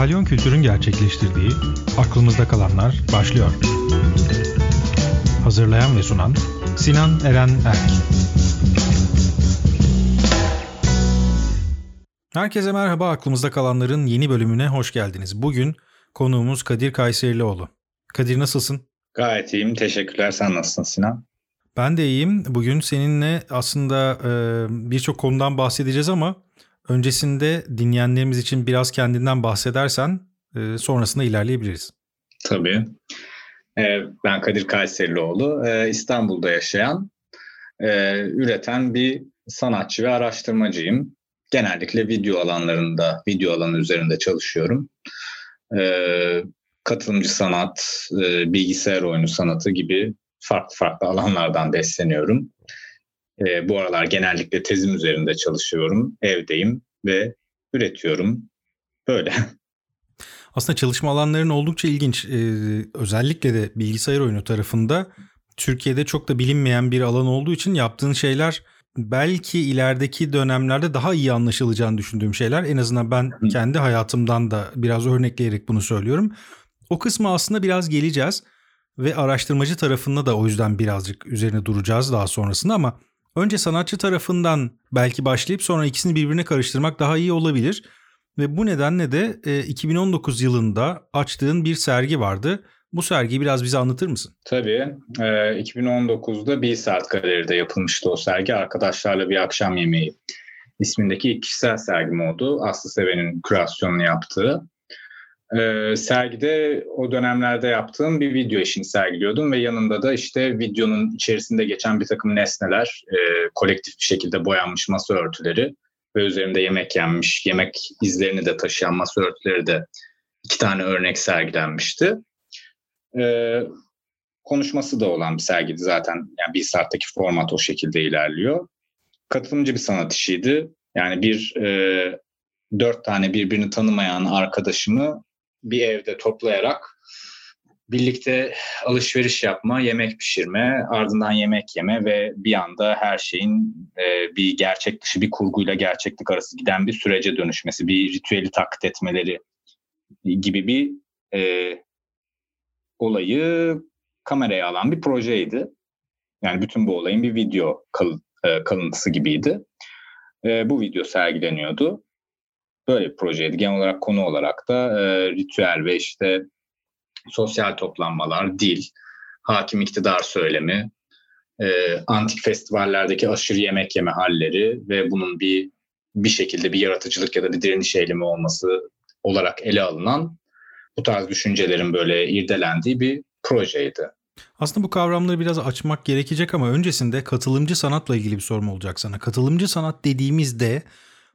Kalyon Kültür'ün gerçekleştirdiği Aklımızda Kalanlar başlıyor. Hazırlayan ve sunan Sinan Eren Erk. Herkese merhaba Aklımızda Kalanlar'ın yeni bölümüne hoş geldiniz. Bugün konuğumuz Kadir Kayserilioğlu. Kadir nasılsın? Gayet iyiyim. Teşekkürler. Sen nasılsın Sinan? Ben de iyiyim. Bugün seninle aslında birçok konudan bahsedeceğiz ama öncesinde dinleyenlerimiz için biraz kendinden bahsedersen e, sonrasında ilerleyebiliriz. Tabii. E, ben Kadir Kayserilioğlu. E, İstanbul'da yaşayan, e, üreten bir sanatçı ve araştırmacıyım. Genellikle video alanlarında, video alanı üzerinde çalışıyorum. E, katılımcı sanat, e, bilgisayar oyunu sanatı gibi farklı farklı alanlardan besleniyorum. E, bu aralar genellikle tezim üzerinde çalışıyorum, evdeyim ve üretiyorum. Böyle. Aslında çalışma alanların oldukça ilginç. Ee, özellikle de bilgisayar oyunu tarafında Türkiye'de çok da bilinmeyen bir alan olduğu için yaptığın şeyler belki ilerideki dönemlerde daha iyi anlaşılacağını düşündüğüm şeyler. En azından ben kendi hayatımdan da biraz örnekleyerek bunu söylüyorum. O kısmı aslında biraz geleceğiz ve araştırmacı tarafında da o yüzden birazcık üzerine duracağız daha sonrasında ama önce sanatçı tarafından belki başlayıp sonra ikisini birbirine karıştırmak daha iyi olabilir. Ve bu nedenle de 2019 yılında açtığın bir sergi vardı. Bu sergiyi biraz bize anlatır mısın? Tabii. E, 2019'da bir saat galeride yapılmıştı o sergi. Arkadaşlarla bir akşam yemeği ismindeki kişisel sergim oldu. Aslı Seven'in kürasyonunu yaptığı. E, sergide o dönemlerde yaptığım bir video işini sergiliyordum ve yanında da işte videonun içerisinde geçen bir takım nesneler, e, kolektif bir şekilde boyanmış masa örtüleri ve üzerinde yemek yenmiş, yemek izlerini de taşıyan masa örtüleri de iki tane örnek sergilenmişti. E, konuşması da olan bir sergiydi zaten. Yani bir saatteki format o şekilde ilerliyor. Katılımcı bir sanat işiydi. Yani bir e, dört tane birbirini tanımayan arkadaşımı bir evde toplayarak birlikte alışveriş yapma, yemek pişirme, ardından yemek yeme ve bir anda her şeyin e, bir gerçek dışı bir kurguyla gerçeklik arası giden bir sürece dönüşmesi, bir ritüeli taklit etmeleri gibi bir e, olayı kameraya alan bir projeydi. Yani bütün bu olayın bir video kal, e, kalıntısı gibiydi. E, bu video sergileniyordu böyle bir projeydi. Genel olarak konu olarak da e, ritüel ve işte sosyal toplanmalar, dil, hakim iktidar söylemi, e, antik festivallerdeki aşırı yemek yeme halleri ve bunun bir bir şekilde bir yaratıcılık ya da bir direniş eylemi olması olarak ele alınan bu tarz düşüncelerin böyle irdelendiği bir projeydi. Aslında bu kavramları biraz açmak gerekecek ama öncesinde katılımcı sanatla ilgili bir sorum olacak sana. Katılımcı sanat dediğimizde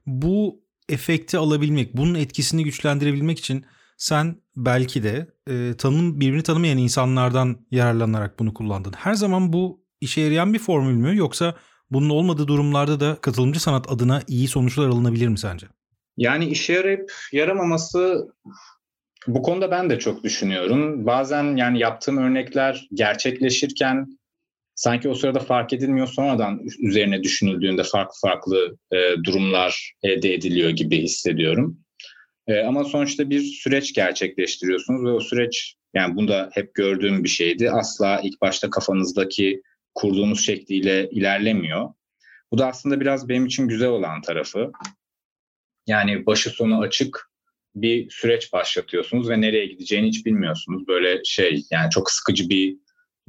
bu efekti alabilmek, bunun etkisini güçlendirebilmek için sen belki de e, tanım birbirini tanımayan insanlardan yararlanarak bunu kullandın. Her zaman bu işe yarayan bir formül mü yoksa bunun olmadığı durumlarda da katılımcı sanat adına iyi sonuçlar alınabilir mi sence? Yani işe yarayıp yaramaması bu konuda ben de çok düşünüyorum. Bazen yani yaptığım örnekler gerçekleşirken sanki o sırada fark edilmiyor sonradan üzerine düşünüldüğünde farklı farklı e, durumlar elde ediliyor gibi hissediyorum. E, ama sonuçta bir süreç gerçekleştiriyorsunuz ve o süreç yani bunda hep gördüğüm bir şeydi. Asla ilk başta kafanızdaki kurduğunuz şekliyle ilerlemiyor. Bu da aslında biraz benim için güzel olan tarafı. Yani başı sonu açık bir süreç başlatıyorsunuz ve nereye gideceğini hiç bilmiyorsunuz. Böyle şey yani çok sıkıcı bir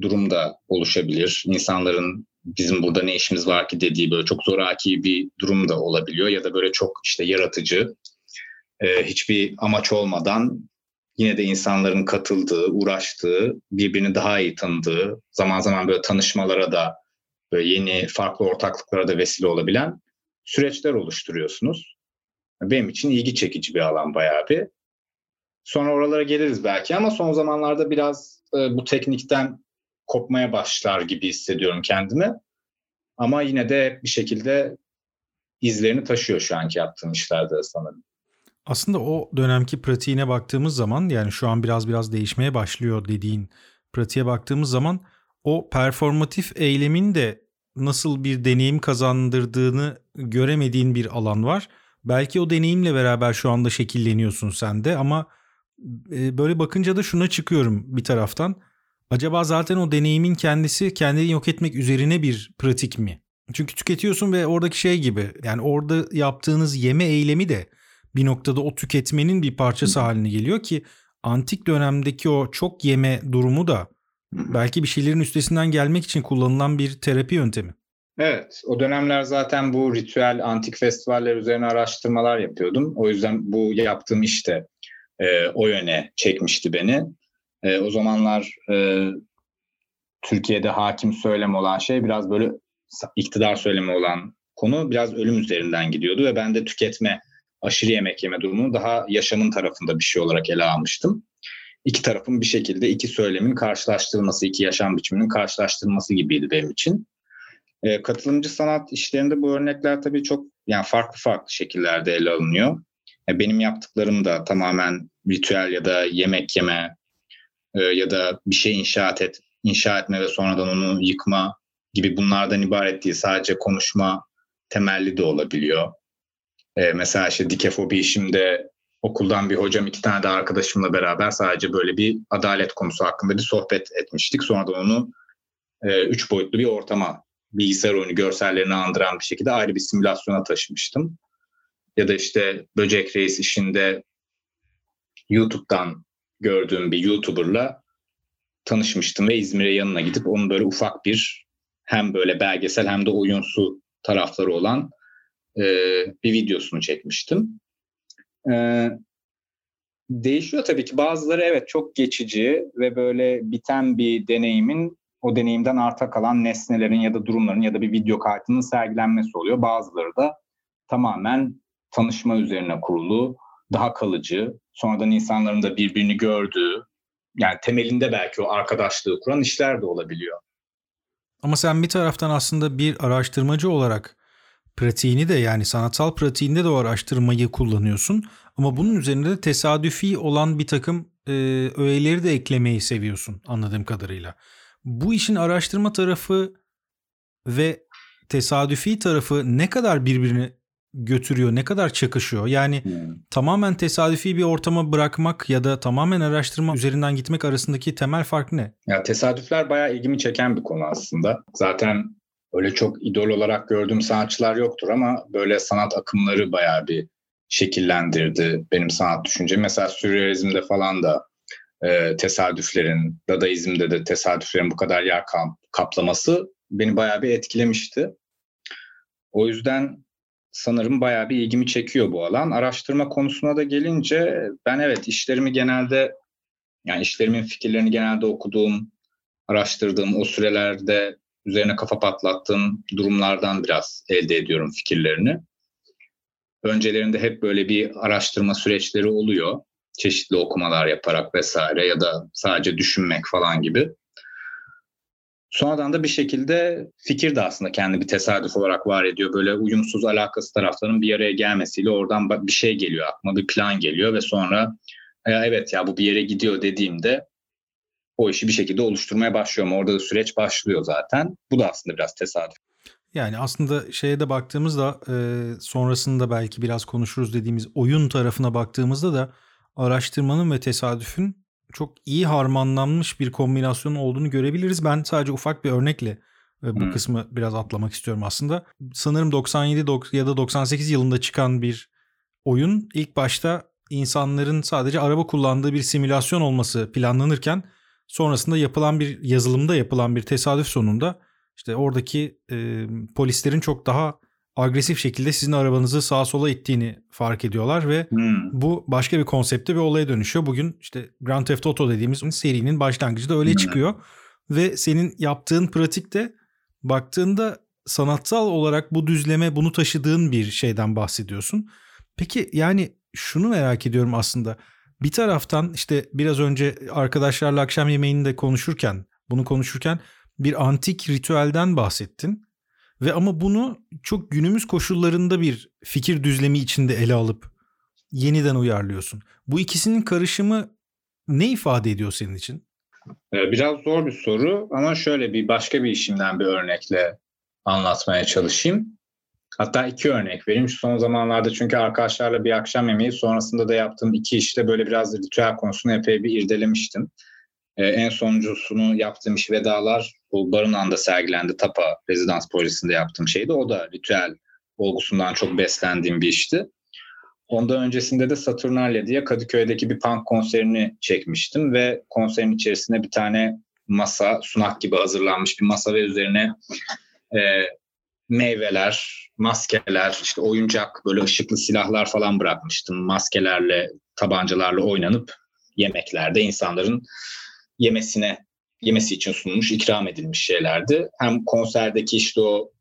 durum da oluşabilir. İnsanların bizim burada ne işimiz var ki dediği böyle çok zoraki bir durum da olabiliyor ya da böyle çok işte yaratıcı e, hiçbir amaç olmadan yine de insanların katıldığı, uğraştığı, birbirini daha iyi tanıdığı, zaman zaman böyle tanışmalara da böyle yeni farklı ortaklıklara da vesile olabilen süreçler oluşturuyorsunuz. Benim için ilgi çekici bir alan bayağı bir. Sonra oralara geliriz belki ama son zamanlarda biraz e, bu teknikten kopmaya başlar gibi hissediyorum kendimi. Ama yine de bir şekilde izlerini taşıyor şu anki yaptığım işlerde sanırım. Aslında o dönemki pratiğine baktığımız zaman yani şu an biraz biraz değişmeye başlıyor dediğin pratiğe baktığımız zaman o performatif eylemin de nasıl bir deneyim kazandırdığını göremediğin bir alan var. Belki o deneyimle beraber şu anda şekilleniyorsun sen de ama e, böyle bakınca da şuna çıkıyorum bir taraftan. Acaba zaten o deneyimin kendisi kendini yok etmek üzerine bir pratik mi? Çünkü tüketiyorsun ve oradaki şey gibi yani orada yaptığınız yeme eylemi de bir noktada o tüketmenin bir parçası haline geliyor ki antik dönemdeki o çok yeme durumu da belki bir şeylerin üstesinden gelmek için kullanılan bir terapi yöntemi. Evet, o dönemler zaten bu ritüel antik festivaller üzerine araştırmalar yapıyordum. O yüzden bu yaptığım işte e, o yöne çekmişti beni. E, o zamanlar e, Türkiye'de hakim söylem olan şey biraz böyle iktidar söylemi olan konu biraz ölüm üzerinden gidiyordu ve ben de tüketme, aşırı yemek yeme durumunu daha yaşamın tarafında bir şey olarak ele almıştım. İki tarafın bir şekilde iki söylemin karşılaştırılması, iki yaşam biçiminin karşılaştırılması gibiydi benim için. E, katılımcı sanat işlerinde bu örnekler tabii çok yani farklı farklı şekillerde ele alınıyor. E, benim yaptıklarım da tamamen ritüel ya da yemek yeme e, ya da bir şey inşaat et, inşa etme ve sonradan onu yıkma gibi bunlardan ibaret değil. Sadece konuşma temelli de olabiliyor. E, mesela işte dikefobi işimde okuldan bir hocam iki tane de arkadaşımla beraber sadece böyle bir adalet konusu hakkında bir sohbet etmiştik. Sonra da onu e, üç boyutlu bir ortama bilgisayar oyunu görsellerini andıran bir şekilde ayrı bir simülasyona taşımıştım. Ya da işte Böcek Reis işinde YouTube'dan gördüğüm bir YouTuber'la tanışmıştım ve İzmir'e yanına gidip onun böyle ufak bir hem böyle belgesel hem de oyunsu tarafları olan e, bir videosunu çekmiştim. E, değişiyor tabii ki. Bazıları evet çok geçici ve böyle biten bir deneyimin o deneyimden arta kalan nesnelerin ya da durumların ya da bir video kartının sergilenmesi oluyor. Bazıları da tamamen tanışma üzerine kurulu, daha kalıcı, sonradan insanların da birbirini gördüğü, yani temelinde belki o arkadaşlığı kuran işler de olabiliyor. Ama sen bir taraftan aslında bir araştırmacı olarak pratiğini de yani sanatsal pratiğinde de o araştırmayı kullanıyorsun. Ama bunun üzerinde de tesadüfi olan bir takım e, öğeleri de eklemeyi seviyorsun anladığım kadarıyla. Bu işin araştırma tarafı ve tesadüfi tarafı ne kadar birbirini götürüyor, ne kadar çakışıyor? Yani hmm. tamamen tesadüfi bir ortama bırakmak ya da tamamen araştırma üzerinden gitmek arasındaki temel fark ne? Ya tesadüfler bayağı ilgimi çeken bir konu aslında. Zaten öyle çok idol olarak gördüğüm sanatçılar yoktur ama böyle sanat akımları bayağı bir şekillendirdi benim sanat düşüncemi. Mesela sürrealizmde falan da e, tesadüflerin, Dadaizm'de de tesadüflerin bu kadar yer kaplaması beni bayağı bir etkilemişti. O yüzden sanırım bayağı bir ilgimi çekiyor bu alan. Araştırma konusuna da gelince ben evet işlerimi genelde yani işlerimin fikirlerini genelde okuduğum, araştırdığım o sürelerde üzerine kafa patlattığım durumlardan biraz elde ediyorum fikirlerini. Öncelerinde hep böyle bir araştırma süreçleri oluyor. Çeşitli okumalar yaparak vesaire ya da sadece düşünmek falan gibi. Sonradan da bir şekilde fikir de aslında kendi bir tesadüf olarak var ediyor. Böyle uyumsuz alakası tarafların bir araya gelmesiyle oradan bir şey geliyor aklıma bir plan geliyor ve sonra ya evet ya bu bir yere gidiyor dediğimde o işi bir şekilde oluşturmaya başlıyorum. Orada da süreç başlıyor zaten. Bu da aslında biraz tesadüf. Yani aslında şeye de baktığımızda e, sonrasında belki biraz konuşuruz dediğimiz oyun tarafına baktığımızda da araştırmanın ve tesadüfün çok iyi harmanlanmış bir kombinasyon olduğunu görebiliriz. Ben sadece ufak bir örnekle e, bu hmm. kısmı biraz atlamak istiyorum aslında. Sanırım 97 ya da 98 yılında çıkan bir oyun ilk başta insanların sadece araba kullandığı bir simülasyon olması planlanırken sonrasında yapılan bir yazılımda yapılan bir tesadüf sonunda işte oradaki e, polislerin çok daha agresif şekilde sizin arabanızı sağa sola ittiğini fark ediyorlar ve hmm. bu başka bir konsepte bir olaya dönüşüyor. Bugün işte Grand Theft Auto dediğimiz serinin başlangıcı da öyle hmm. çıkıyor ve senin yaptığın pratikte baktığında sanatsal olarak bu düzleme bunu taşıdığın bir şeyden bahsediyorsun. Peki yani şunu merak ediyorum aslında. Bir taraftan işte biraz önce arkadaşlarla akşam yemeğinde konuşurken, bunu konuşurken bir antik ritüelden bahsettin. Ve ama bunu çok günümüz koşullarında bir fikir düzlemi içinde ele alıp yeniden uyarlıyorsun. Bu ikisinin karışımı ne ifade ediyor senin için? Ee, biraz zor bir soru ama şöyle bir başka bir işimden bir örnekle anlatmaya çalışayım. Hatta iki örnek vereyim. Şu son zamanlarda çünkü arkadaşlarla bir akşam yemeği sonrasında da yaptığım iki işte böyle biraz ritüel konusunu epey bir irdelemiştim. Ee, en sonuncusunu yaptığım iş Vedalar bu Barınağı'nda sergilendi. Tapa rezidans projesinde yaptığım şeydi. O da ritüel olgusundan çok beslendiğim bir işti. Ondan öncesinde de Saturnalia diye Kadıköy'deki bir punk konserini çekmiştim ve konserin içerisinde bir tane masa, sunak gibi hazırlanmış bir masa ve üzerine e, meyveler, maskeler, işte oyuncak, böyle ışıklı silahlar falan bırakmıştım. Maskelerle, tabancalarla oynanıp yemeklerde insanların yemesine yemesi için sunulmuş, ikram edilmiş şeylerdi. Hem konserdeki işte o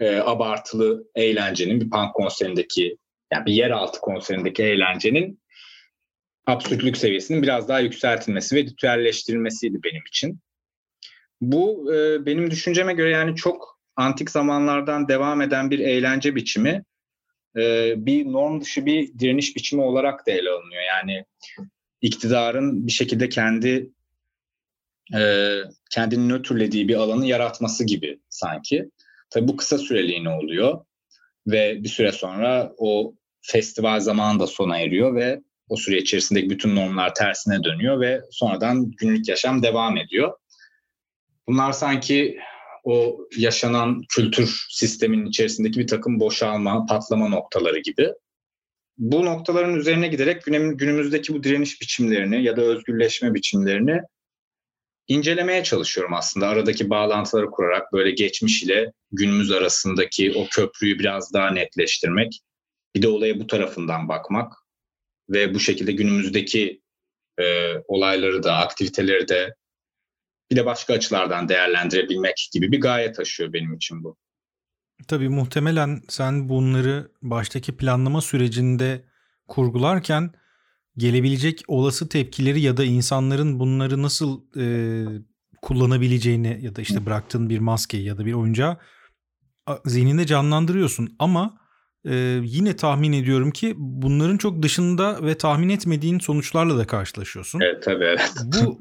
e, abartılı eğlencenin bir punk konserindeki yani bir yeraltı konserindeki eğlencenin absürtlük seviyesinin biraz daha yükseltilmesi ve ritüelleştirilmesiydi benim için. Bu e, benim düşünceme göre yani çok antik zamanlardan devam eden bir eğlence biçimi e, bir norm dışı bir direniş biçimi olarak da ele alınıyor. Yani iktidarın bir şekilde kendi e, kendini nötrlediği bir alanı yaratması gibi sanki. Tabii bu kısa süreliğine oluyor ve bir süre sonra o festival zamanı da sona eriyor ve o süre içerisindeki bütün normlar tersine dönüyor ve sonradan günlük yaşam devam ediyor. Bunlar sanki o yaşanan kültür sisteminin içerisindeki bir takım boşalma, patlama noktaları gibi. Bu noktaların üzerine giderek günümüzdeki bu direniş biçimlerini ya da özgürleşme biçimlerini incelemeye çalışıyorum aslında. Aradaki bağlantıları kurarak böyle geçmiş ile günümüz arasındaki o köprüyü biraz daha netleştirmek. Bir de olaya bu tarafından bakmak ve bu şekilde günümüzdeki e, olayları da, aktiviteleri de bir de başka açılardan değerlendirebilmek gibi bir gaye taşıyor benim için bu. Tabii muhtemelen sen bunları baştaki planlama sürecinde kurgularken gelebilecek olası tepkileri ya da insanların bunları nasıl e, kullanabileceğini ya da işte bıraktığın bir maske ya da bir oyuncağı zihninde canlandırıyorsun ama e, yine tahmin ediyorum ki bunların çok dışında ve tahmin etmediğin sonuçlarla da karşılaşıyorsun. Evet tabii evet. Bu,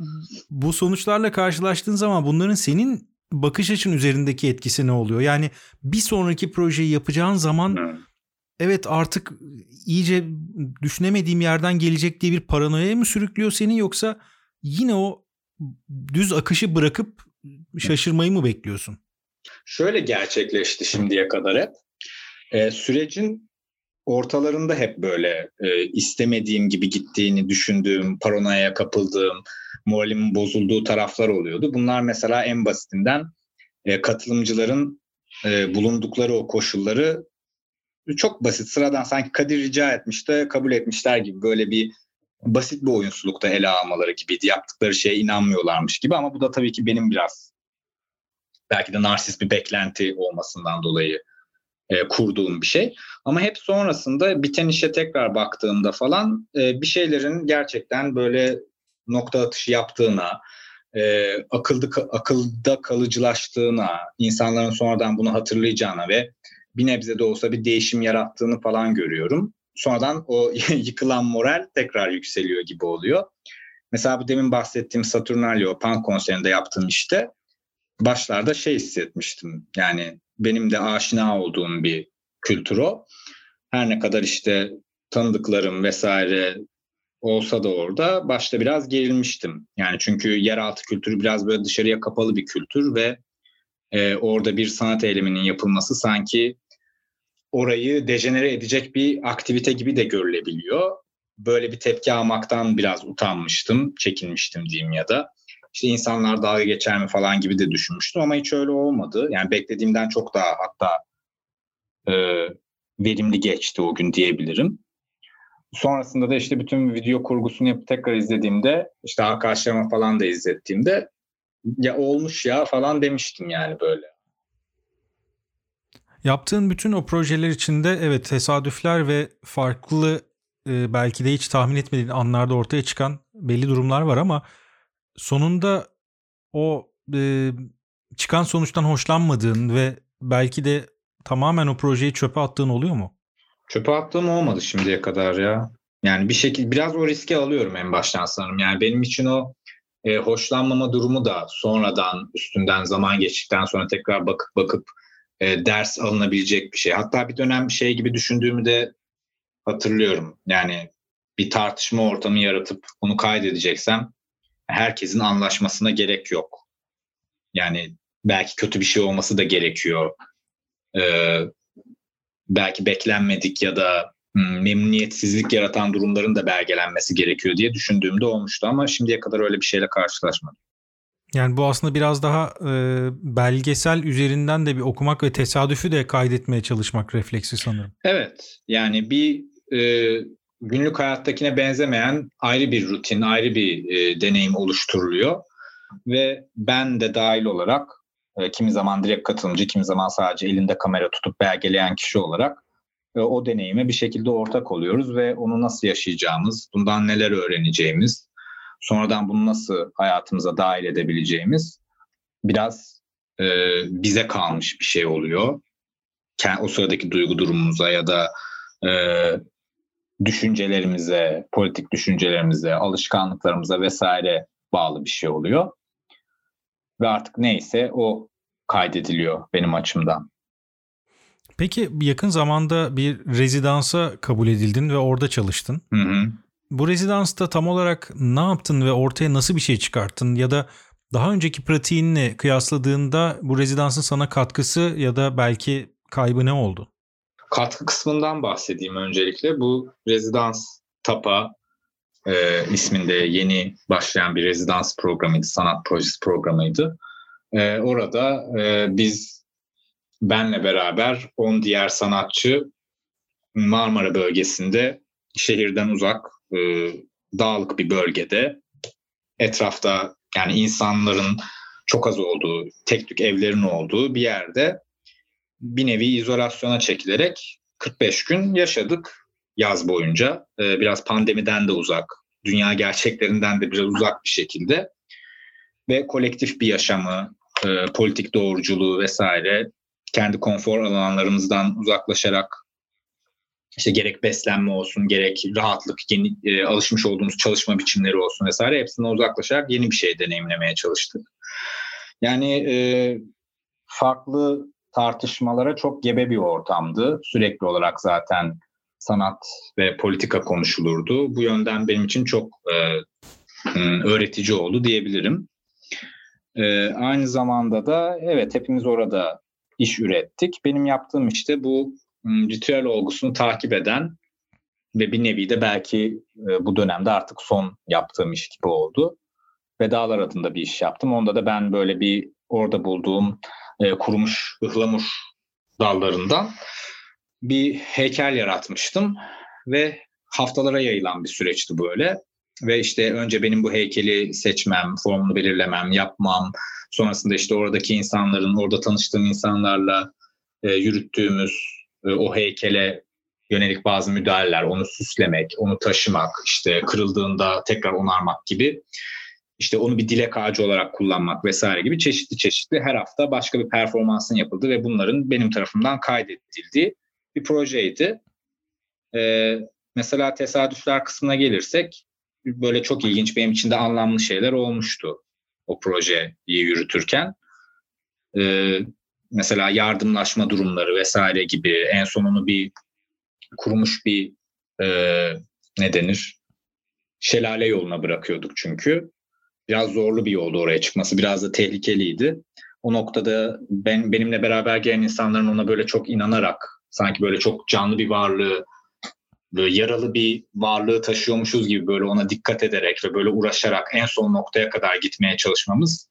bu sonuçlarla karşılaştığın zaman bunların senin bakış açın üzerindeki etkisi ne oluyor? Yani bir sonraki projeyi yapacağın zaman hmm. Evet artık iyice düşünemediğim yerden gelecek diye bir paranoya mı sürüklüyor seni yoksa yine o düz akışı bırakıp şaşırmayı mı bekliyorsun? Şöyle gerçekleşti şimdiye kadar hep. E, sürecin ortalarında hep böyle e, istemediğim gibi gittiğini düşündüğüm, paranoya kapıldığım, moralimin bozulduğu taraflar oluyordu. Bunlar mesela en basitinden e, katılımcıların e, bulundukları o koşulları çok basit, sıradan sanki Kadir rica etmiş de kabul etmişler gibi böyle bir basit bir oyunsulukta ele almaları gibiydi. Yaptıkları şeye inanmıyorlarmış gibi ama bu da tabii ki benim biraz belki de narsist bir beklenti olmasından dolayı e, kurduğum bir şey. Ama hep sonrasında biten işe tekrar baktığımda falan e, bir şeylerin gerçekten böyle nokta atışı yaptığına, e, akılda, akılda kalıcılaştığına, insanların sonradan bunu hatırlayacağına ve bir nebze de olsa bir değişim yarattığını falan görüyorum. Sonradan o yıkılan moral tekrar yükseliyor gibi oluyor. Mesela bu demin bahsettiğim Saturnalio Pan konserinde yaptığım işte başlarda şey hissetmiştim. Yani benim de aşina olduğum bir kültür o. Her ne kadar işte tanıdıklarım vesaire olsa da orada başta biraz gerilmiştim. Yani çünkü yeraltı kültürü biraz böyle dışarıya kapalı bir kültür ve e, orada bir sanat eyleminin yapılması sanki orayı dejenere edecek bir aktivite gibi de görülebiliyor. Böyle bir tepki almaktan biraz utanmıştım, çekinmiştim diyeyim ya da işte insanlar dalga geçer mi falan gibi de düşünmüştüm ama hiç öyle olmadı. Yani beklediğimden çok daha hatta e, verimli geçti o gün diyebilirim. Sonrasında da işte bütün video kurgusunu yapıp tekrar izlediğimde işte arkadaşlarıma falan da izlettiğimde ya olmuş ya falan demiştim yani böyle. Yaptığın bütün o projeler içinde evet tesadüfler ve farklı e, belki de hiç tahmin etmediğin anlarda ortaya çıkan belli durumlar var ama sonunda o e, çıkan sonuçtan hoşlanmadığın ve belki de tamamen o projeyi çöpe attığın oluyor mu? Çöpe attığım olmadı şimdiye kadar ya. Yani bir şekilde biraz o riski alıyorum en baştan sanırım. Yani benim için o e, hoşlanmama durumu da sonradan üstünden zaman geçtikten sonra tekrar bakıp bakıp e, ders alınabilecek bir şey. Hatta bir dönem şey gibi düşündüğümü de hatırlıyorum. Yani bir tartışma ortamı yaratıp bunu kaydedeceksem herkesin anlaşmasına gerek yok. Yani belki kötü bir şey olması da gerekiyor. Ee, belki beklenmedik ya da hmm, memnuniyetsizlik yaratan durumların da belgelenmesi gerekiyor diye düşündüğümde olmuştu ama şimdiye kadar öyle bir şeyle karşılaşmadım. Yani bu aslında biraz daha e, belgesel üzerinden de bir okumak ve tesadüfü de kaydetmeye çalışmak refleksi sanırım. Evet yani bir e, günlük hayattakine benzemeyen ayrı bir rutin, ayrı bir e, deneyim oluşturuluyor. Ve ben de dahil olarak e, kimi zaman direkt katılımcı, kimi zaman sadece elinde kamera tutup belgeleyen kişi olarak e, o deneyime bir şekilde ortak oluyoruz ve onu nasıl yaşayacağımız, bundan neler öğreneceğimiz, sonradan bunu nasıl hayatımıza dahil edebileceğimiz biraz e, bize kalmış bir şey oluyor. O sıradaki duygu durumumuza ya da e, düşüncelerimize, politik düşüncelerimize, alışkanlıklarımıza vesaire bağlı bir şey oluyor. Ve artık neyse o kaydediliyor benim açımdan. Peki yakın zamanda bir rezidansa kabul edildin ve orada çalıştın. Hı hı. Bu rezidansta tam olarak ne yaptın ve ortaya nasıl bir şey çıkarttın ya da daha önceki pratiğinle kıyasladığında bu rezidansın sana katkısı ya da belki kaybı ne oldu? Katkı kısmından bahsedeyim öncelikle. Bu rezidans TAPA e, isminde yeni başlayan bir rezidans programıydı, sanat projesi programıydı. E, orada e, biz benle beraber 10 diğer sanatçı Marmara bölgesinde şehirden uzak, e, dağlık bir bölgede etrafta yani insanların çok az olduğu, tek tük evlerin olduğu bir yerde bir nevi izolasyona çekilerek 45 gün yaşadık yaz boyunca. Ee, biraz pandemiden de uzak, dünya gerçeklerinden de biraz uzak bir şekilde ve kolektif bir yaşamı, e, politik doğruculuğu vesaire kendi konfor alanlarımızdan uzaklaşarak işte gerek beslenme olsun, gerek rahatlık, yeni e, alışmış olduğumuz çalışma biçimleri olsun vesaire hepsinden uzaklaşarak yeni bir şey deneyimlemeye çalıştık. Yani e, farklı tartışmalara çok gebe bir ortamdı. Sürekli olarak zaten sanat ve politika konuşulurdu. Bu yönden benim için çok e, öğretici oldu diyebilirim. E, aynı zamanda da evet hepimiz orada iş ürettik. Benim yaptığım işte bu ritüel olgusunu takip eden ve bir nevi de belki e, bu dönemde artık son yaptığım iş gibi oldu. Vedalar adında bir iş yaptım. Onda da ben böyle bir orada bulduğum e, kurumuş ıhlamur dallarından bir heykel yaratmıştım ve haftalara yayılan bir süreçti böyle. Ve işte önce benim bu heykeli seçmem, formunu belirlemem, yapmam, sonrasında işte oradaki insanların, orada tanıştığım insanlarla e, yürüttüğümüz o heykele yönelik bazı müdahaleler, onu süslemek, onu taşımak, işte kırıldığında tekrar onarmak gibi işte onu bir dilek ağacı olarak kullanmak vesaire gibi çeşitli çeşitli her hafta başka bir performansın yapıldı ve bunların benim tarafımdan kaydedildiği bir projeydi. Ee, mesela tesadüfler kısmına gelirsek böyle çok ilginç benim için de anlamlı şeyler olmuştu o projeyi yürütürken. Ee, mesela yardımlaşma durumları vesaire gibi en sonunu bir kurumuş bir e, ne denir şelale yoluna bırakıyorduk çünkü biraz zorlu bir yoldu oraya çıkması. Biraz da tehlikeliydi. O noktada ben benimle beraber gelen insanların ona böyle çok inanarak sanki böyle çok canlı bir varlığı böyle yaralı bir varlığı taşıyormuşuz gibi böyle ona dikkat ederek ve böyle uğraşarak en son noktaya kadar gitmeye çalışmamız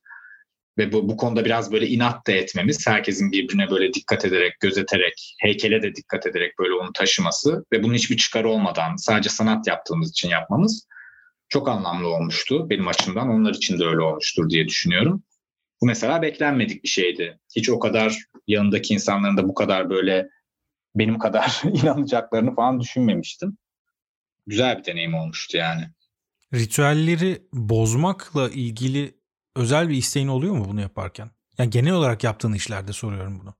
ve bu, bu konuda biraz böyle inat da etmemiz, herkesin birbirine böyle dikkat ederek, gözeterek, heykele de dikkat ederek böyle onu taşıması ve bunun hiçbir çıkarı olmadan sadece sanat yaptığımız için yapmamız çok anlamlı olmuştu benim açımdan. Onlar için de öyle olmuştur diye düşünüyorum. Bu mesela beklenmedik bir şeydi. Hiç o kadar yanındaki insanların da bu kadar böyle benim kadar inanacaklarını falan düşünmemiştim. Güzel bir deneyim olmuştu yani. Ritüelleri bozmakla ilgili özel bir isteğin oluyor mu bunu yaparken? Yani genel olarak yaptığın işlerde soruyorum bunu.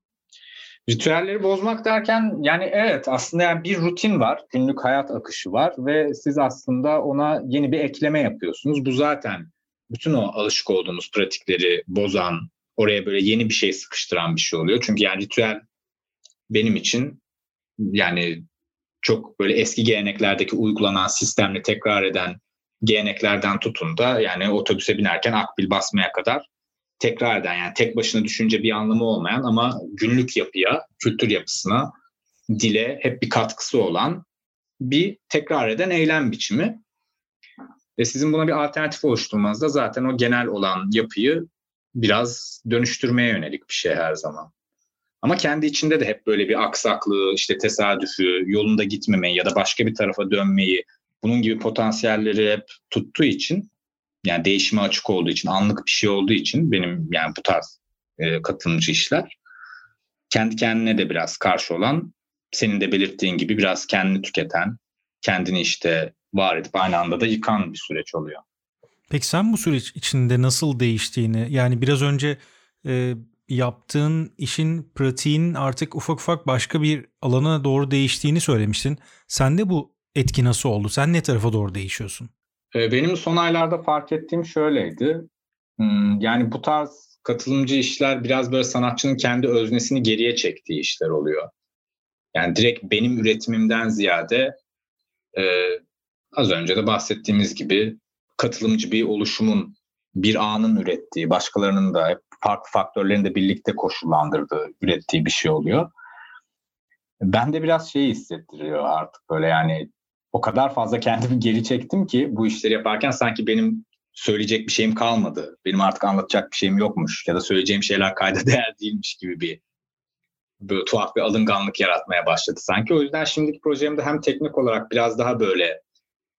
Ritüelleri bozmak derken yani evet aslında yani bir rutin var, günlük hayat akışı var ve siz aslında ona yeni bir ekleme yapıyorsunuz. Bu zaten bütün o alışık olduğumuz pratikleri bozan oraya böyle yeni bir şey sıkıştıran bir şey oluyor. Çünkü yani ritüel benim için yani çok böyle eski geleneklerdeki uygulanan sistemle tekrar eden geleneklerden tutun da yani otobüse binerken akbil basmaya kadar tekrar eden yani tek başına düşünce bir anlamı olmayan ama günlük yapıya, kültür yapısına, dile hep bir katkısı olan bir tekrar eden eylem biçimi. Ve sizin buna bir alternatif oluşturmanız da zaten o genel olan yapıyı biraz dönüştürmeye yönelik bir şey her zaman. Ama kendi içinde de hep böyle bir aksaklığı, işte tesadüfü, yolunda gitmemeyi ya da başka bir tarafa dönmeyi, bunun gibi potansiyelleri hep tuttuğu için yani değişime açık olduğu için, anlık bir şey olduğu için benim yani bu tarz e, katılımcı işler kendi kendine de biraz karşı olan, senin de belirttiğin gibi biraz kendini tüketen, kendini işte var edip aynı anda da yıkan bir süreç oluyor. Peki sen bu süreç içinde nasıl değiştiğini yani biraz önce e, yaptığın işin pratiğin artık ufak ufak başka bir alana doğru değiştiğini söylemiştin. Sende bu etki nasıl oldu? Sen ne tarafa doğru değişiyorsun? Ee, benim son aylarda fark ettiğim şöyleydi. Hmm, yani bu tarz katılımcı işler biraz böyle sanatçının kendi öznesini geriye çektiği işler oluyor. Yani direkt benim üretimimden ziyade e, az önce de bahsettiğimiz gibi katılımcı bir oluşumun bir anın ürettiği, başkalarının da farklı faktörlerin de birlikte koşullandırdığı, ürettiği bir şey oluyor. Ben de biraz şeyi hissettiriyor artık böyle yani o kadar fazla kendimi geri çektim ki bu işleri yaparken sanki benim söyleyecek bir şeyim kalmadı. Benim artık anlatacak bir şeyim yokmuş ya da söyleyeceğim şeyler kayda değer değilmiş gibi bir böyle tuhaf bir alınganlık yaratmaya başladı sanki. O yüzden şimdiki projemde hem teknik olarak biraz daha böyle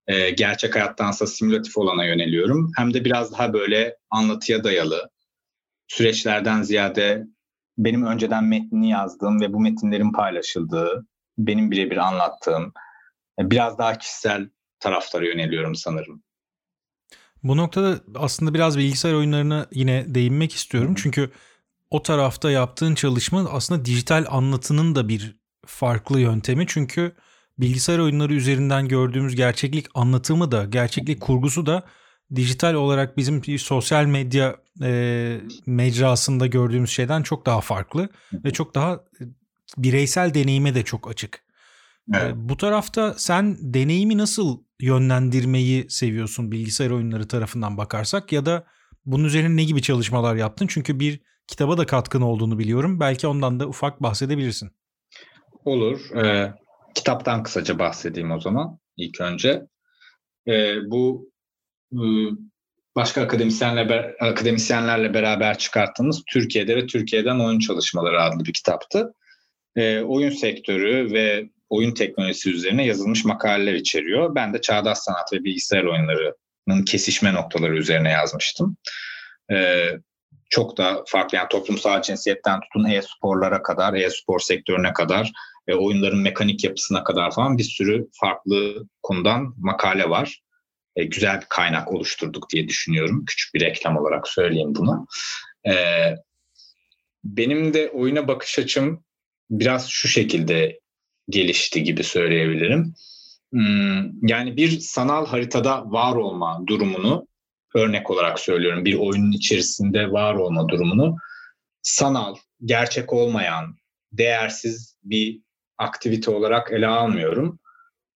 e, gerçek hayattansa simülatif olana yöneliyorum. Hem de biraz daha böyle anlatıya dayalı süreçlerden ziyade benim önceden metnini yazdığım ve bu metinlerin paylaşıldığı, benim birebir anlattığım, biraz daha kişisel taraflara yöneliyorum sanırım. Bu noktada aslında biraz bilgisayar oyunlarına yine değinmek istiyorum. Çünkü o tarafta yaptığın çalışma aslında dijital anlatının da bir farklı yöntemi. Çünkü bilgisayar oyunları üzerinden gördüğümüz gerçeklik anlatımı da, gerçeklik kurgusu da dijital olarak bizim sosyal medya e, mecrasında gördüğümüz şeyden çok daha farklı ve çok daha e, bireysel deneyime de çok açık. E, evet. E, bu tarafta sen deneyimi nasıl yönlendirmeyi seviyorsun bilgisayar oyunları tarafından bakarsak ya da bunun üzerine ne gibi çalışmalar yaptın? Çünkü bir kitaba da katkın olduğunu biliyorum. Belki ondan da ufak bahsedebilirsin. Olur. Ee, kitaptan kısaca bahsedeyim o zaman ilk önce. Ee, bu başka akademisyenlerle, akademisyenlerle beraber çıkarttığımız Türkiye'de ve Türkiye'den oyun çalışmaları adlı bir kitaptı. Ee, oyun sektörü ve oyun teknolojisi üzerine yazılmış makaleler içeriyor. Ben de çağdaş sanat ve bilgisayar oyunlarının kesişme noktaları üzerine yazmıştım. Ee, çok da farklı yani toplumsal cinsiyetten tutun e-sporlara kadar, e-spor sektörüne kadar, e, oyunların mekanik yapısına kadar falan bir sürü farklı konudan makale var. E, güzel bir kaynak oluşturduk diye düşünüyorum. Küçük bir reklam olarak söyleyeyim bunu. E, benim de oyuna bakış açım biraz şu şekilde gelişti gibi söyleyebilirim. Hmm, yani bir sanal haritada var olma durumunu örnek olarak söylüyorum bir oyunun içerisinde var olma durumunu sanal, gerçek olmayan, değersiz bir aktivite olarak ele almıyorum.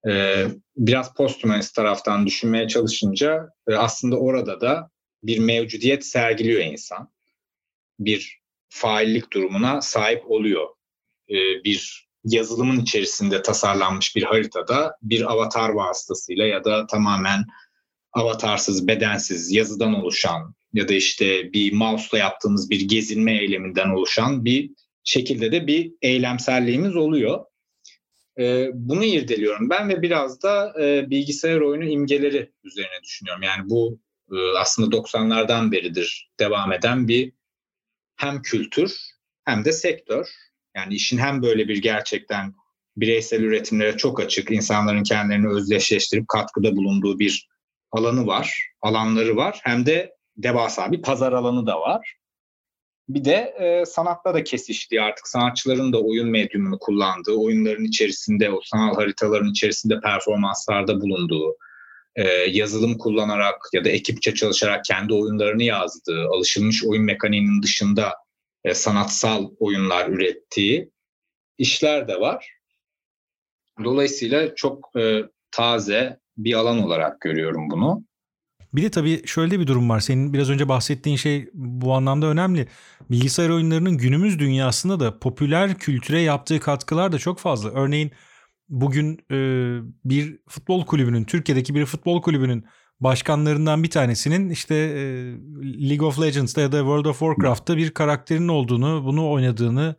Ee, biraz posthumanist taraftan düşünmeye çalışınca e, aslında orada da bir mevcudiyet sergiliyor insan. Bir faillik durumuna sahip oluyor. Ee, bir yazılımın içerisinde tasarlanmış bir haritada bir avatar vasıtasıyla ya da tamamen avatarsız, bedensiz, yazıdan oluşan ya da işte bir mouse'la yaptığımız bir gezinme eyleminden oluşan bir şekilde de bir eylemselliğimiz oluyor. Ee, bunu irdeliyorum ben ve biraz da e, bilgisayar oyunu imgeleri üzerine düşünüyorum. Yani bu e, aslında 90'lardan beridir devam eden bir hem kültür hem de sektör. Yani işin hem böyle bir gerçekten bireysel üretimlere çok açık, insanların kendilerini özdeşleştirip katkıda bulunduğu bir alanı var, alanları var. Hem de devasa bir pazar alanı da var. Bir de e, sanatla da kesiştiği artık sanatçıların da oyun medyumunu kullandığı, oyunların içerisinde, o sanal haritaların içerisinde performanslarda bulunduğu, e, yazılım kullanarak ya da ekipçe çalışarak kendi oyunlarını yazdığı, alışılmış oyun mekaniğinin dışında e, sanatsal oyunlar ürettiği işler de var. Dolayısıyla çok e, taze bir alan olarak görüyorum bunu. Bir de tabii şöyle bir durum var. Senin biraz önce bahsettiğin şey bu anlamda önemli. Bilgisayar oyunlarının günümüz dünyasında da popüler kültüre yaptığı katkılar da çok fazla. Örneğin bugün e, bir futbol kulübünün, Türkiye'deki bir futbol kulübünün başkanlarından bir tanesinin işte e, League of Legends'ta ya da World of Warcraft'ta bir karakterin olduğunu, bunu oynadığını,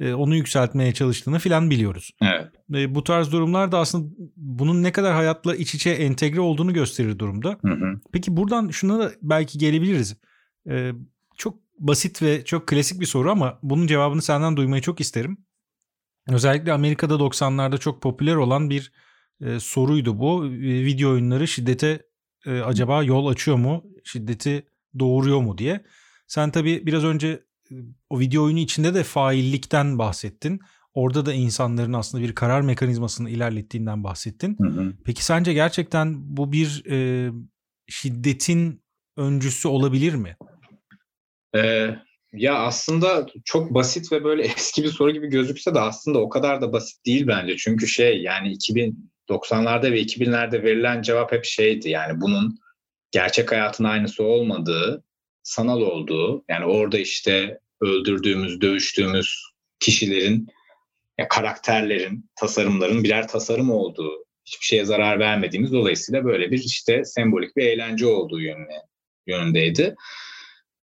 e, onu yükseltmeye çalıştığını filan biliyoruz. Evet. E, bu tarz durumlar da aslında bunun ne kadar hayatla iç içe entegre olduğunu gösterir durumda. Hı hı. Peki buradan şuna da belki gelebiliriz. Çok basit ve çok klasik bir soru ama bunun cevabını senden duymayı çok isterim. Özellikle Amerika'da 90'larda çok popüler olan bir e, soruydu bu. Video oyunları şiddete e, acaba yol açıyor mu? Şiddeti doğuruyor mu diye. Sen tabii biraz önce o video oyunu içinde de faillikten bahsettin. Orada da insanların aslında bir karar mekanizmasını ilerlettiğinden bahsettin. Hı hı. Peki sence gerçekten bu bir e, şiddetin öncüsü olabilir mi? Ee, ya aslında çok basit ve böyle eski bir soru gibi gözükse de aslında o kadar da basit değil bence. Çünkü şey yani 2090'larda ve 2000'lerde verilen cevap hep şeydi. Yani bunun gerçek hayatın aynısı olmadığı, sanal olduğu. Yani orada işte öldürdüğümüz, dövüştüğümüz kişilerin, ya karakterlerin, tasarımların birer tasarım olduğu, hiçbir şeye zarar vermediğimiz dolayısıyla böyle bir işte sembolik bir eğlence olduğu yönüne, yönündeydi.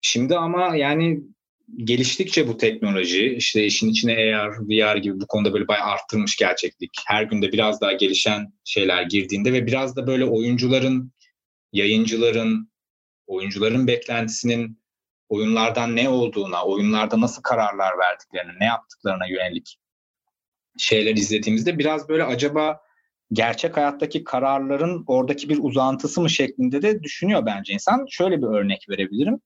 Şimdi ama yani geliştikçe bu teknoloji işte işin içine AR, VR gibi bu konuda böyle bayağı arttırmış gerçeklik. Her günde biraz daha gelişen şeyler girdiğinde ve biraz da böyle oyuncuların, yayıncıların, oyuncuların beklentisinin oyunlardan ne olduğuna, oyunlarda nasıl kararlar verdiklerine, ne yaptıklarına yönelik şeyler izlediğimizde biraz böyle acaba gerçek hayattaki kararların oradaki bir uzantısı mı şeklinde de düşünüyor bence insan. Şöyle bir örnek verebilirim.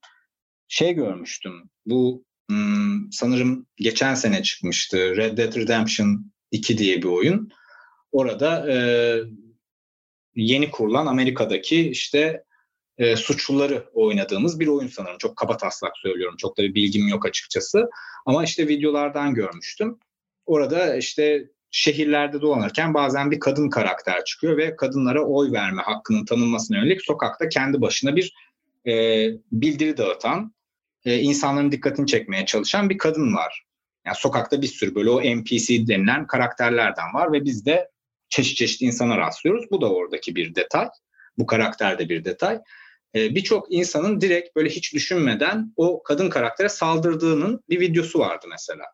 Şey görmüştüm. Bu hmm, sanırım geçen sene çıkmıştı. Red Dead Redemption 2 diye bir oyun. Orada e, yeni kurulan Amerika'daki işte e, suçluları oynadığımız bir oyun sanırım. Çok kaba taslak söylüyorum. Çok da bir bilgim yok açıkçası. Ama işte videolardan görmüştüm. Orada işte şehirlerde dolanırken bazen bir kadın karakter çıkıyor ve kadınlara oy verme hakkının tanınmasına yönelik sokakta kendi başına bir e, bildiri dağıtan, e, insanların dikkatini çekmeye çalışan bir kadın var. Yani sokakta bir sürü böyle o NPC denilen karakterlerden var ve biz de çeşit çeşit insana rastlıyoruz. Bu da oradaki bir detay. Bu karakterde bir detay. Ee, birçok insanın direkt böyle hiç düşünmeden o kadın karaktere saldırdığının bir videosu vardı mesela.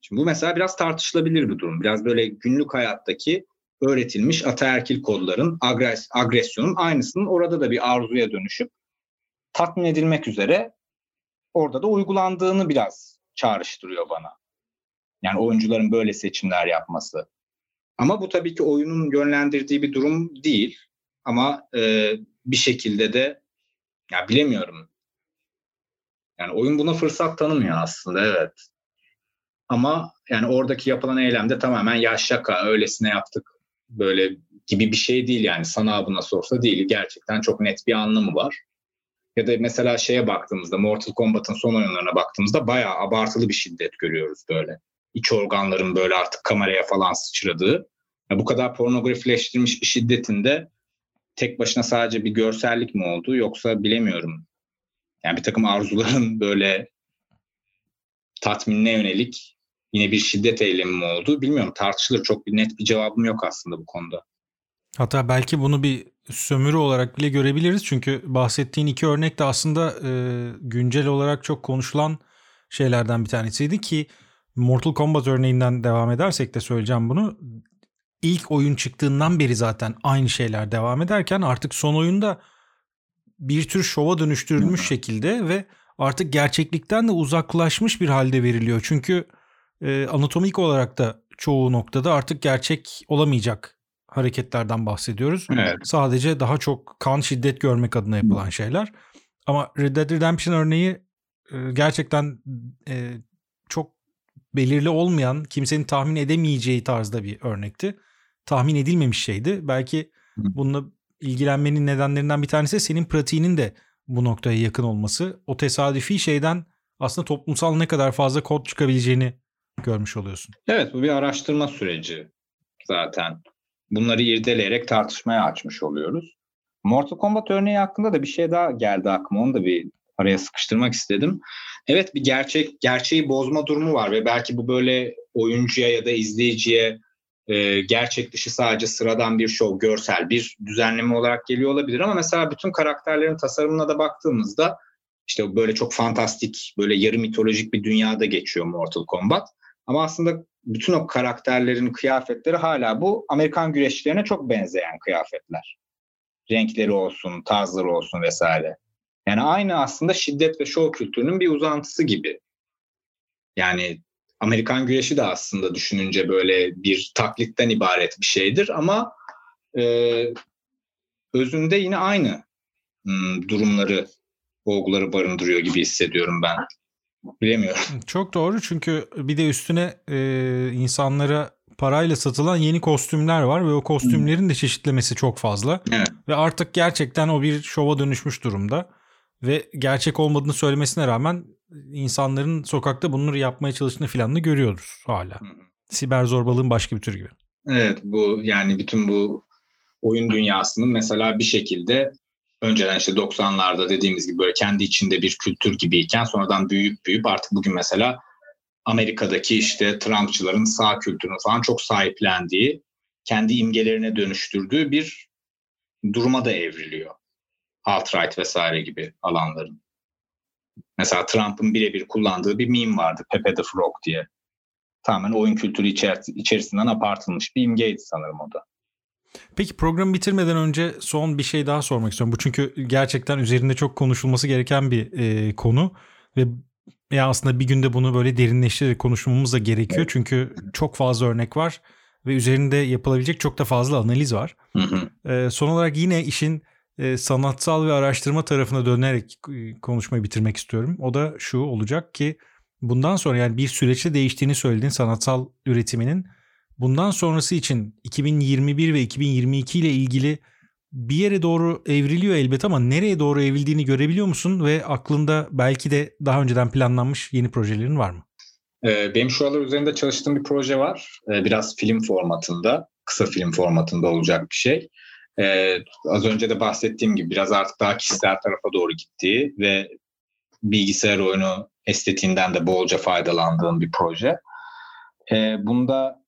Şimdi bu mesela biraz tartışılabilir bir durum. Biraz böyle günlük hayattaki öğretilmiş ataerkil kodların, agres agresyonun aynısının orada da bir arzuya dönüşüp tatmin edilmek üzere orada da uygulandığını biraz çağrıştırıyor bana. Yani oyuncuların böyle seçimler yapması. Ama bu tabii ki oyunun yönlendirdiği bir durum değil. Ama e, bir şekilde de ya bilemiyorum. Yani oyun buna fırsat tanımıyor aslında evet. Ama yani oradaki yapılan eylemde tamamen ya şaka öylesine yaptık böyle gibi bir şey değil yani sana bu nasıl olsa değil. Gerçekten çok net bir anlamı var. Ya da mesela şeye baktığımızda Mortal Kombat'ın son oyunlarına baktığımızda bayağı abartılı bir şiddet görüyoruz böyle. İç organların böyle artık kameraya falan sıçradığı. Ya bu kadar pornografileştirilmiş bir şiddetin de tek başına sadece bir görsellik mi oldu yoksa bilemiyorum. Yani bir takım arzuların böyle tatminine yönelik yine bir şiddet eylemi mi oldu bilmiyorum tartışılır. Çok bir net bir cevabım yok aslında bu konuda. Hatta belki bunu bir sömürü olarak bile görebiliriz. Çünkü bahsettiğin iki örnek de aslında e, güncel olarak çok konuşulan şeylerden bir tanesiydi ki Mortal Kombat örneğinden devam edersek de söyleyeceğim bunu ilk oyun çıktığından beri zaten aynı şeyler devam ederken artık son oyunda bir tür şova dönüştürülmüş şekilde ve artık gerçeklikten de uzaklaşmış bir halde veriliyor. Çünkü e, anatomik olarak da çoğu noktada artık gerçek olamayacak hareketlerden bahsediyoruz. Evet. Sadece daha çok kan şiddet görmek adına yapılan şeyler. Ama Red Dead Redemption örneği e, gerçekten e, çok belirli olmayan, kimsenin tahmin edemeyeceği tarzda bir örnekti tahmin edilmemiş şeydi. Belki bununla ilgilenmenin nedenlerinden bir tanesi senin pratiğinin de bu noktaya yakın olması. O tesadüfi şeyden aslında toplumsal ne kadar fazla kod çıkabileceğini görmüş oluyorsun. Evet bu bir araştırma süreci zaten. Bunları irdeleyerek tartışmaya açmış oluyoruz. Mortal Kombat örneği hakkında da bir şey daha geldi aklıma. Onu da bir araya sıkıştırmak istedim. Evet bir gerçek gerçeği bozma durumu var ve belki bu böyle oyuncuya ya da izleyiciye e, gerçek dışı sadece sıradan bir şov, görsel bir düzenleme olarak geliyor olabilir ama mesela bütün karakterlerin tasarımına da baktığımızda işte böyle çok fantastik, böyle yarı mitolojik bir dünyada geçiyor Mortal Kombat. Ama aslında bütün o karakterlerin kıyafetleri hala bu Amerikan güreşçilerine çok benzeyen kıyafetler. Renkleri olsun, tarzları olsun vesaire. Yani aynı aslında şiddet ve şov kültürünün bir uzantısı gibi. Yani Amerikan güreşi de aslında düşününce böyle bir taklitten ibaret bir şeydir ama e, özünde yine aynı hmm, durumları, olguları barındırıyor gibi hissediyorum ben. Bilemiyorum. Çok doğru çünkü bir de üstüne e, insanlara parayla satılan yeni kostümler var ve o kostümlerin de çeşitlemesi çok fazla. Evet. Ve artık gerçekten o bir şova dönüşmüş durumda. Ve gerçek olmadığını söylemesine rağmen insanların sokakta bunları yapmaya çalıştığını filan da görüyoruz hala. Siber zorbalığın başka bir türü gibi. Evet bu yani bütün bu oyun dünyasının mesela bir şekilde önceden işte 90'larda dediğimiz gibi böyle kendi içinde bir kültür gibiyken sonradan büyüyüp büyüyüp artık bugün mesela Amerika'daki işte Trumpçıların sağ kültürünü falan çok sahiplendiği, kendi imgelerine dönüştürdüğü bir duruma da evriliyor. Alt-right vesaire gibi alanların. Mesela Trump'ın birebir kullandığı bir meme vardı. Pepe the Frog diye. Tamamen oyun kültürü içerisinden apartılmış bir imgeydi sanırım o da. Peki programı bitirmeden önce son bir şey daha sormak istiyorum. Bu çünkü gerçekten üzerinde çok konuşulması gereken bir e, konu ve ya aslında bir günde bunu böyle derinleştirerek konuşmamız da gerekiyor. Evet. Çünkü çok fazla örnek var ve üzerinde yapılabilecek çok da fazla analiz var. Hı hı. E, son olarak yine işin e, sanatsal ve araştırma tarafına dönerek e, konuşmayı bitirmek istiyorum. O da şu olacak ki bundan sonra yani bir süreçte değiştiğini söylediğin sanatsal üretiminin bundan sonrası için 2021 ve 2022 ile ilgili bir yere doğru evriliyor elbet ama nereye doğru evrildiğini görebiliyor musun ve aklında belki de daha önceden planlanmış yeni projelerin var mı? Ee, benim şu aralar üzerinde çalıştığım bir proje var. Ee, biraz film formatında, kısa film formatında olacak bir şey. Ee, az önce de bahsettiğim gibi biraz artık daha kişisel tarafa doğru gittiği ve bilgisayar oyunu estetiğinden de bolca faydalandığım bir proje. bunda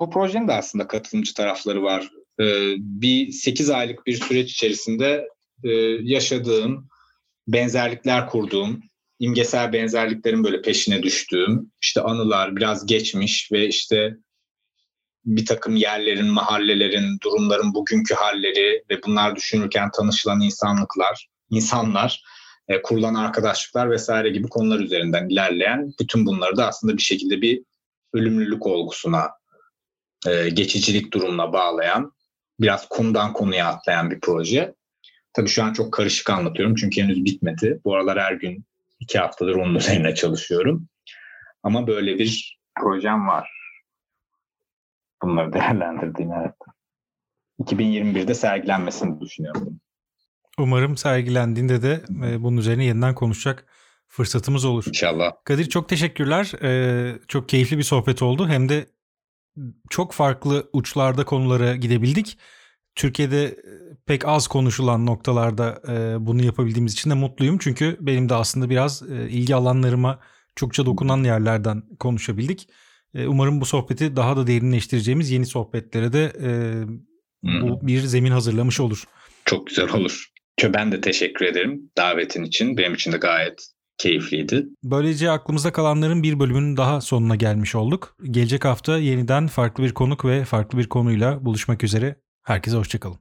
bu projenin de aslında katılımcı tarafları var. Ee, bir 8 aylık bir süreç içerisinde e, yaşadığım, benzerlikler kurduğum, imgesel benzerliklerin böyle peşine düştüğüm, işte anılar, biraz geçmiş ve işte bir takım yerlerin, mahallelerin, durumların bugünkü halleri ve bunlar düşünürken tanışılan insanlıklar, insanlar, e, kurulan arkadaşlıklar vesaire gibi konular üzerinden ilerleyen bütün bunları da aslında bir şekilde bir ölümlülük olgusuna, e, geçicilik durumuna bağlayan biraz konudan konuya atlayan bir proje. Tabii şu an çok karışık anlatıyorum çünkü henüz bitmedi. Bu aralar her gün iki haftadır onun üzerine çalışıyorum. Ama böyle bir projem var. Bunları değerlendirdiğim evet. 2021'de sergilenmesini düşünüyorum. Umarım sergilendiğinde de e, bunun üzerine yeniden konuşacak fırsatımız olur. İnşallah. Kadir çok teşekkürler. Ee, çok keyifli bir sohbet oldu. Hem de çok farklı uçlarda konulara gidebildik. Türkiye'de e, pek az konuşulan noktalarda e, bunu yapabildiğimiz için de mutluyum. Çünkü benim de aslında biraz e, ilgi alanlarıma çokça dokunan yerlerden konuşabildik. Umarım bu sohbeti daha da derinleştireceğimiz yeni sohbetlere de bu bir zemin hazırlamış olur. Çok güzel olur. Ben de teşekkür ederim davetin için. Benim için de gayet keyifliydi. Böylece aklımızda kalanların bir bölümünün daha sonuna gelmiş olduk. Gelecek hafta yeniden farklı bir konuk ve farklı bir konuyla buluşmak üzere. Herkese hoşçakalın.